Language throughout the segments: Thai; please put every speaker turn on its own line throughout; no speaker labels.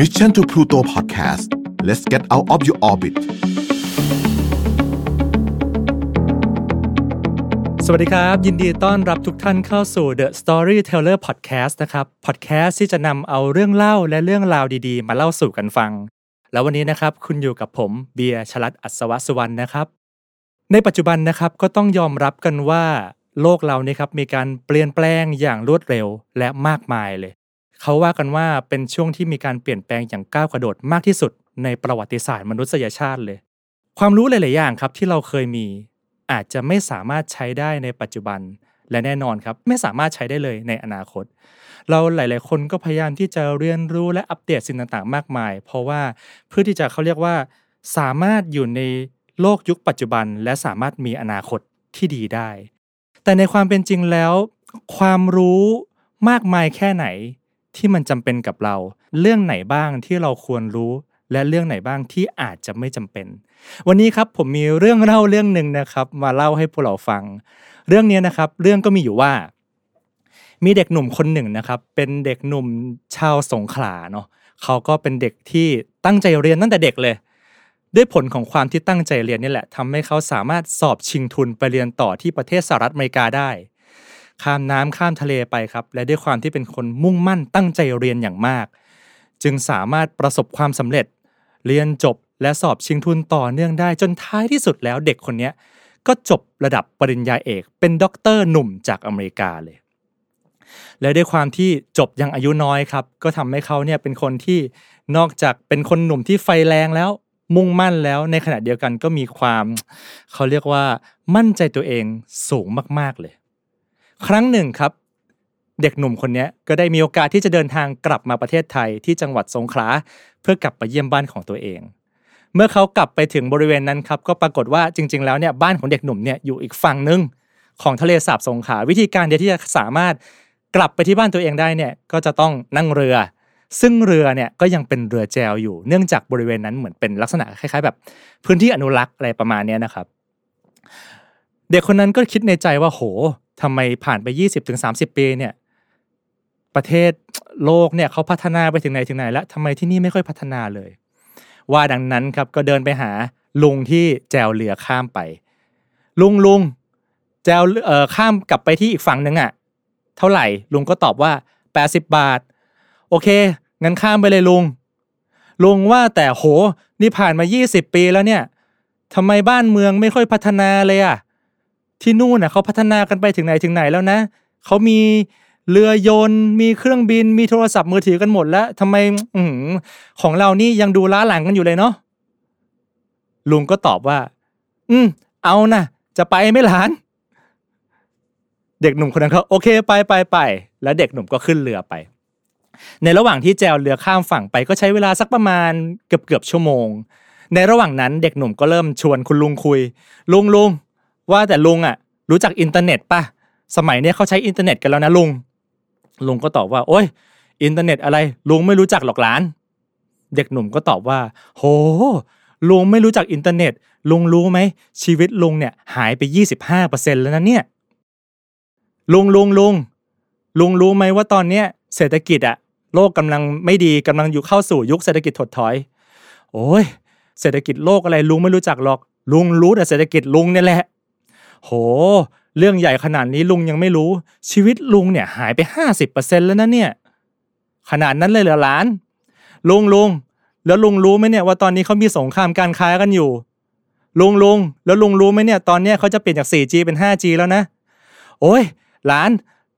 Mission to Pluto Podcast let's get out of your orbit
สวัสดีครับ ยินดีต้อนรับทุกท่านเข้าสู่ The Storyteller Podcast นะครับ podcast ที่จะนำเอาเรื่องเล่าและเรื่องราวดีๆ มาเล่าสู่กันฟัง แล้ววันนี้นะครับ คุณอยู่กับผมเบียร์ชลัดอัศวสุวรรณนะครับ ในปัจจุบันนะครับก็ต้องยอมรับกันว่า โลกเราเนี่ยครับมีการเปลี่ยนแปลงอย่างรวดเร็วและมากมายเลย เขาว่ากันว่าเป็นช่วงที่มีการเปลี่ยนแปลงอย่างก้าวกระโดดมากที่สุดในประวัติศาสตร์มนุษยชาติเลย ความรู้หลาย ๆ อย่างครับที่เราเคยมี อาจจะไม่สามารถใช้ได้ในปัจจุบันและแน่นอนครับ ไม่สามารถใช้ได้เลยในอนาคต เราหลาย ๆ คนก็พยายามที่จะเรียนรู้และอัปเดตสิ่งต่าง ๆ มากมาย เพราะว่าเพื่อที่จะเขาเรียกว่า สามารถอยู่ในโลกยุคปัจจุบัน และสามารถมีอนาคตที่ดีได้ แต่ในความเป็นจริงแล้ว ความรู้มากมายแค่ไหน ที่มันจำเป็นกับเรา เรื่องไหนบ้างที่เราควรรู้ และเรื่องไหนบ้างที่อาจจะไม่จำเป็น วันนี้ครับผมมีเรื่องเล่าเรื่องหนึ่งนะครับ มาเล่าให้พวกเราฟัง เรื่องนี้นะครับ เรื่องก็มีอยู่ว่า มีเด็กหนุ่มคนหนึ่งนะครับ เป็นเด็กหนุ่มชาวสงขลาเนาะเขาก็เป็นเด็กที่ตั้งใจเรียนตั้งแต่เด็กเลยด้วยผลของความที่ตั้งใจเรียนนี่แหละทำให้เขาสามารถสอบชิงทุนไปเรียนต่อที่ประเทศสหรัฐอเมริกาได้ ข้ามน้ำข้ามทะเลไปครับ และด้วยความที่เป็นคนมุ่งมั่นตั้งใจเรียนอย่างมาก จึงสามารถประสบความสำเร็จ เรียนจบและสอบชิงทุนต่อเนื่องได้จนท้ายที่สุดแล้วเด็กคนนี้ก็จบระดับปริญญาเอก เป็นด็อกเตอร์หนุ่มจากอเมริกาเลย และด้วยความที่จบยังอายุน้อยครับ ก็ทำให้เขาเนี่ยเป็นคนที่นอกจากเป็นคนหนุ่มที่ไฟแรงแล้วมุ่งมั่นแล้วในขณะเดียวกันก็มีความ เขาเรียกว่ามั่นใจตัวเองสูงมาก ๆ เลย ครั้งหนึ่งครับ เด็กหนุ่มคนนี้ก็ได้มีโอกาสที่จะเดินทางกลับมาประเทศไทยที่จังหวัดสงขลาเพื่อกลับไปเยี่ยมบ้านของตัวเอง เมื่อเขากลับไปถึงบริเวณนั้นครับก็ปรากฏว่าจริง ๆ แล้วเนี่ยบ้านของเด็กหนุ่มเนี่ยอยู่อีกฝั่งหนึ่งของทะเลสาบสงขลาวิธีการเดียวที่จะสามารถกลับไปที่บ้านตัวเองได้เนี่ยก็จะต้องนั่งเรือ ซึ่งเรือเนี่ยก็ยังเป็นเรือแจวอยู่ เนื่องจากบริเวณนั้นเหมือนเป็นลักษณะคล้ายๆ แบบพื้นที่อนุรักษ์อะไรประมาณนี้นะครับ เด็กคนนั้นก็คิดในใจว่าโห ทำไมผ่านไป 20-30 ปีเนี่ยประเทศโลกเนี่ยเขาพัฒนาไปถึงไหนถึงไหนแล้วทำไมที่นี่ไม่ค่อยพัฒนาเลย ว่าดังนั้นครับก็เดินไปหาลุงที่แจวเรือข้ามไป ลุงลุงแจวเอ่อข้ามกลับไปที่อีกฝั่งหนึ่งอะเท่าไหร่ ลุงก็ตอบว่า 80 บาท โอเค งั้นข้ามไปเลยลุง ลุงว่าแต่โห นี่ผ่านมา 20 ปีแล้วเนี่ยทำไมบ้านเมืองไม่ค่อยพัฒนาเลยอะ ที่นู่นน่ะเขาพัฒนากันไปถึงไหนถึงไหนแล้วนะเขามีเรือยนต์มีเครื่องบินมีโทรศัพท์มือถือกันหมดแล้วทำไมอืของเรานี่ยังดูล้าหลังกันอยู่เลยเนาะลุงก็ตอบว่า อืม เอานะจะไปไหมหลาน เด็กหนุ่มคนนั้นเขาโอเคไปไปไปแล้วเด็กหนุ่มก็ขึ้นเรือไป ในระหว่างที่แจวเรือข้ามฝั่งไปก็ใช้เวลาสักประมาณเกือบเกือบชั่วโมง ในระหว่างนั้นเด็กหนุ่มก็เริ่มชวนคุณลุงคุย ลุงลุง ว่าแต่ลุงอะ รู้จักอินเทอร์เน็ตป่ะ สมัยเนี้ยเขาใช้อินเทอร์เน็ตกันแล้วนะลุง ลุงก็ตอบว่า โอ้ย อินเทอร์เน็ตอะไร ลุงไม่รู้จักหรอกหลาน เด็กหนุ่มก็ตอบว่า โห ลุงไม่รู้จักอินเทอร์เน็ต ลุงรู้ไหม ชีวิตลุงเนี่ยหายไป 25%แล้วนะเนี่ย ลุงลุงลุงลุงรู้ไหมว่าตอนเนี้ยเศรษฐกิจอะโลกกำลังไม่ดีกำลังอยู่เข้าสู่ยุคเศรษฐกิจถดถอย โอ้ย เศรษฐกิจโลกอะไรลุงไม่รู้จักหรอก ลุงรู้แต่เศรษฐกิจลุงเนี่ยแหละ โห เรื่องใหญ่ขนาดนี้ลุงยังไม่รู้ ชีวิตลุงเนี่ยหายไป 50%แล้วนะเนี่ย ขนาดนั้นเลยเหรอหลาน ลุงลุงแล้วลุงรู้ไหมเนี่ยว่าตอนนี้เขามีสงครามการค้ากันอยู่ ลุงลุงแล้วลุงรู้ไหมเนี่ยตอนเนี้ยเขาจะเปลี่ยนจาก 4G เป็น 5G แล้วนะ โอ้ยหลาน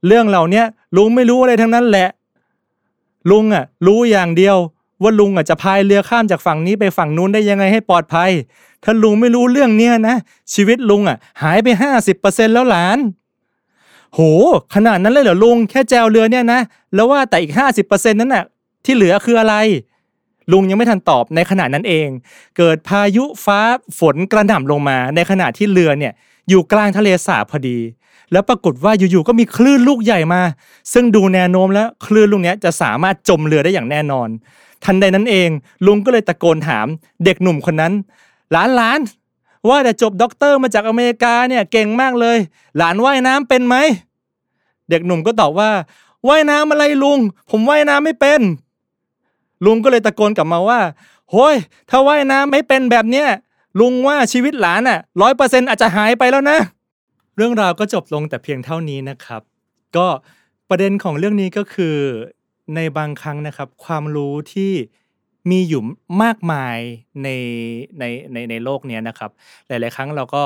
เรื่องเหล่านี้ลุงไม่รู้อะไรทั้งนั้นแหละ ลุงอะ รู้อย่างเดียวว่าลุงอะจะพายเรือข้ามจากฝั่งนี้ไปฝั่งนู้นได้ยังไงให้ปลอดภัย ถ้าลุงไม่รู้เรื่องเนี้ยนะ ชีวิตลุงอะ หายไปห้าสิบเปอร์เซ็นแล้วหลาน โห ขนาดนั้นเลยเหรอลุงแค่แจวเรือเนี่ยนะ แล้วว่าแต่อีกห้าสิบเปอร์เซ็นนั้นน่ะ ที่เหลือคืออะไร ลุงยังไม่ทันตอบในขณะนั้นเอง เกิดพายุฟ้าฝนกระหน่ำลงมา ในขณะที่เรือเนี่ย อยู่กลางทะเลสาบพอดี แล้วปรากฏว่าอยู่ๆก็มีคลื่นลูกใหญ่มา ซึ่งดูแนวโน้มแล้วคลื่นลูกเนี้ยจะสามารถจมเรือได้อย่างแน่นอนทันใดนั้นเอง ลุงก็เลยตะโกนถามเด็กหนุ่มคนนั้น หลานหลานว่าแต่จบด็อกเตอร์มาจากอเมริกาเนี่ยเก่งมากเลย หลานว่ายน้ำเป็นไหม เด็กหนุ่มก็ตอบว่าว่ายน้ำอะไรลุง ผมว่ายน้ำไม่เป็น ลุงก็เลยตะโกนกลับมาว่าโฮ้ยถ้าว่ายน้ำไม่เป็นแบบเนี้ยลุงว่าชีวิตหลานอะร้อยเปอร์เซ็นต์อาจจะหายไปแล้วนะ เรื่องราวก็จบลงแต่เพียงเท่านี้นะครับ ก็ประเด็นของเรื่องนี้ก็คือในบางครั้งนะครับ ความรู้ที่ มีอยู่มากมายในในในในโลกนี้นะครับ หลาย ๆ ครั้งเราก็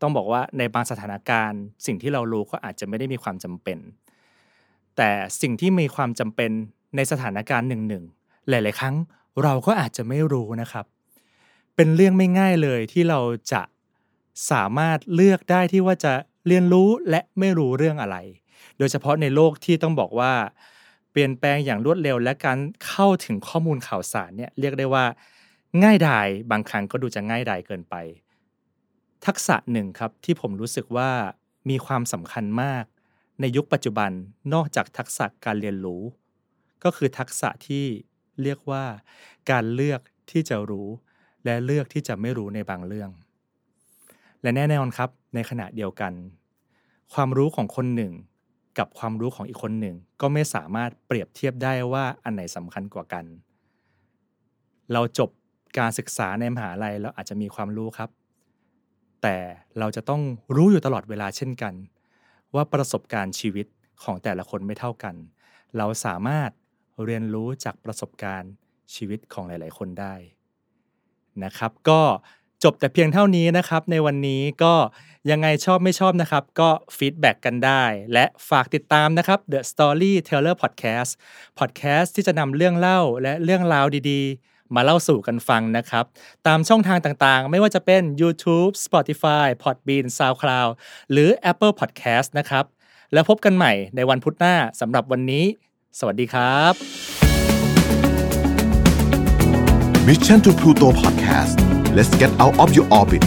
ต้องบอกว่าในบางสถานการณ์ สิ่งที่เรารู้ก็อาจจะไม่ได้มีความจำเป็น แต่สิ่งที่มีความจำเป็นในสถานการณ์หนึ่งๆหลาย ๆ ครั้งเราก็อาจจะไม่รู้นะครับ เป็นเรื่องไม่ง่ายเลยที่เราจะสามารถเลือกได้ที่ว่าจะเรียนรู้และไม่รู้เรื่องอะไร โดยเฉพาะในโลกที่ต้องบอกว่า เปลี่ยนแปลงอย่างรวดเร็ว และการเข้าถึงข้อมูลข่าวสารเนี่ยเรียกได้ว่า ง่ายดายบางครั้งก็ดูจะง่ายดายเกินไป ทักษะหนึ่งครับที่ผมรู้สึกว่ามีความสำคัญมาก ในยุคปัจจุบันนอกจากทักษะการเรียนรู้ ก็คือทักษะที่เรียกว่า การเลือกที่จะรู้ และเลือกที่จะไม่รู้ในบางเรื่อง และแน่นอนครับในขณะเดียวกัน ความรู้ของคนหนึ่ง กับความรู้ของอีกคนหนึ่ง ก็ไม่สามารถเปรียบเทียบได้ว่าอันไหนสำคัญกว่ากัน เราจบการศึกษาในมหาลัยเราอาจจะมีความรู้ครับ แต่เราจะต้องรู้อยู่ตลอดเวลาเช่นกัน ว่าประสบการณ์ชีวิตของแต่ละคนไม่เท่ากัน เราสามารถเรียนรู้จากประสบการณ์ชีวิตของหลาย ๆ คนได้นะครับ ก็ จบแต่เพียงเท่านี้นะครับในวันนี้ก็ยังไงชอบไม่ชอบนะครับ ก็ฟีดแบ็กกันได้ และฝากติดตามนะครับ The Storyteller Podcast Podcast ที่จะนำเรื่องเล่าและเรื่องราวดีๆ มาเล่าสู่กันฟังนะครับ ตามช่องทางต่างๆ ไม่ว่าจะเป็น YouTube Spotify Podbean SoundCloud หรือ Apple Podcast นะครับ แล้วพบกันใหม่ในวันพุธหน้าสำหรับวันนี้ สวัสดีครับ
Mission to Pluto Podcast let's get out of your orbit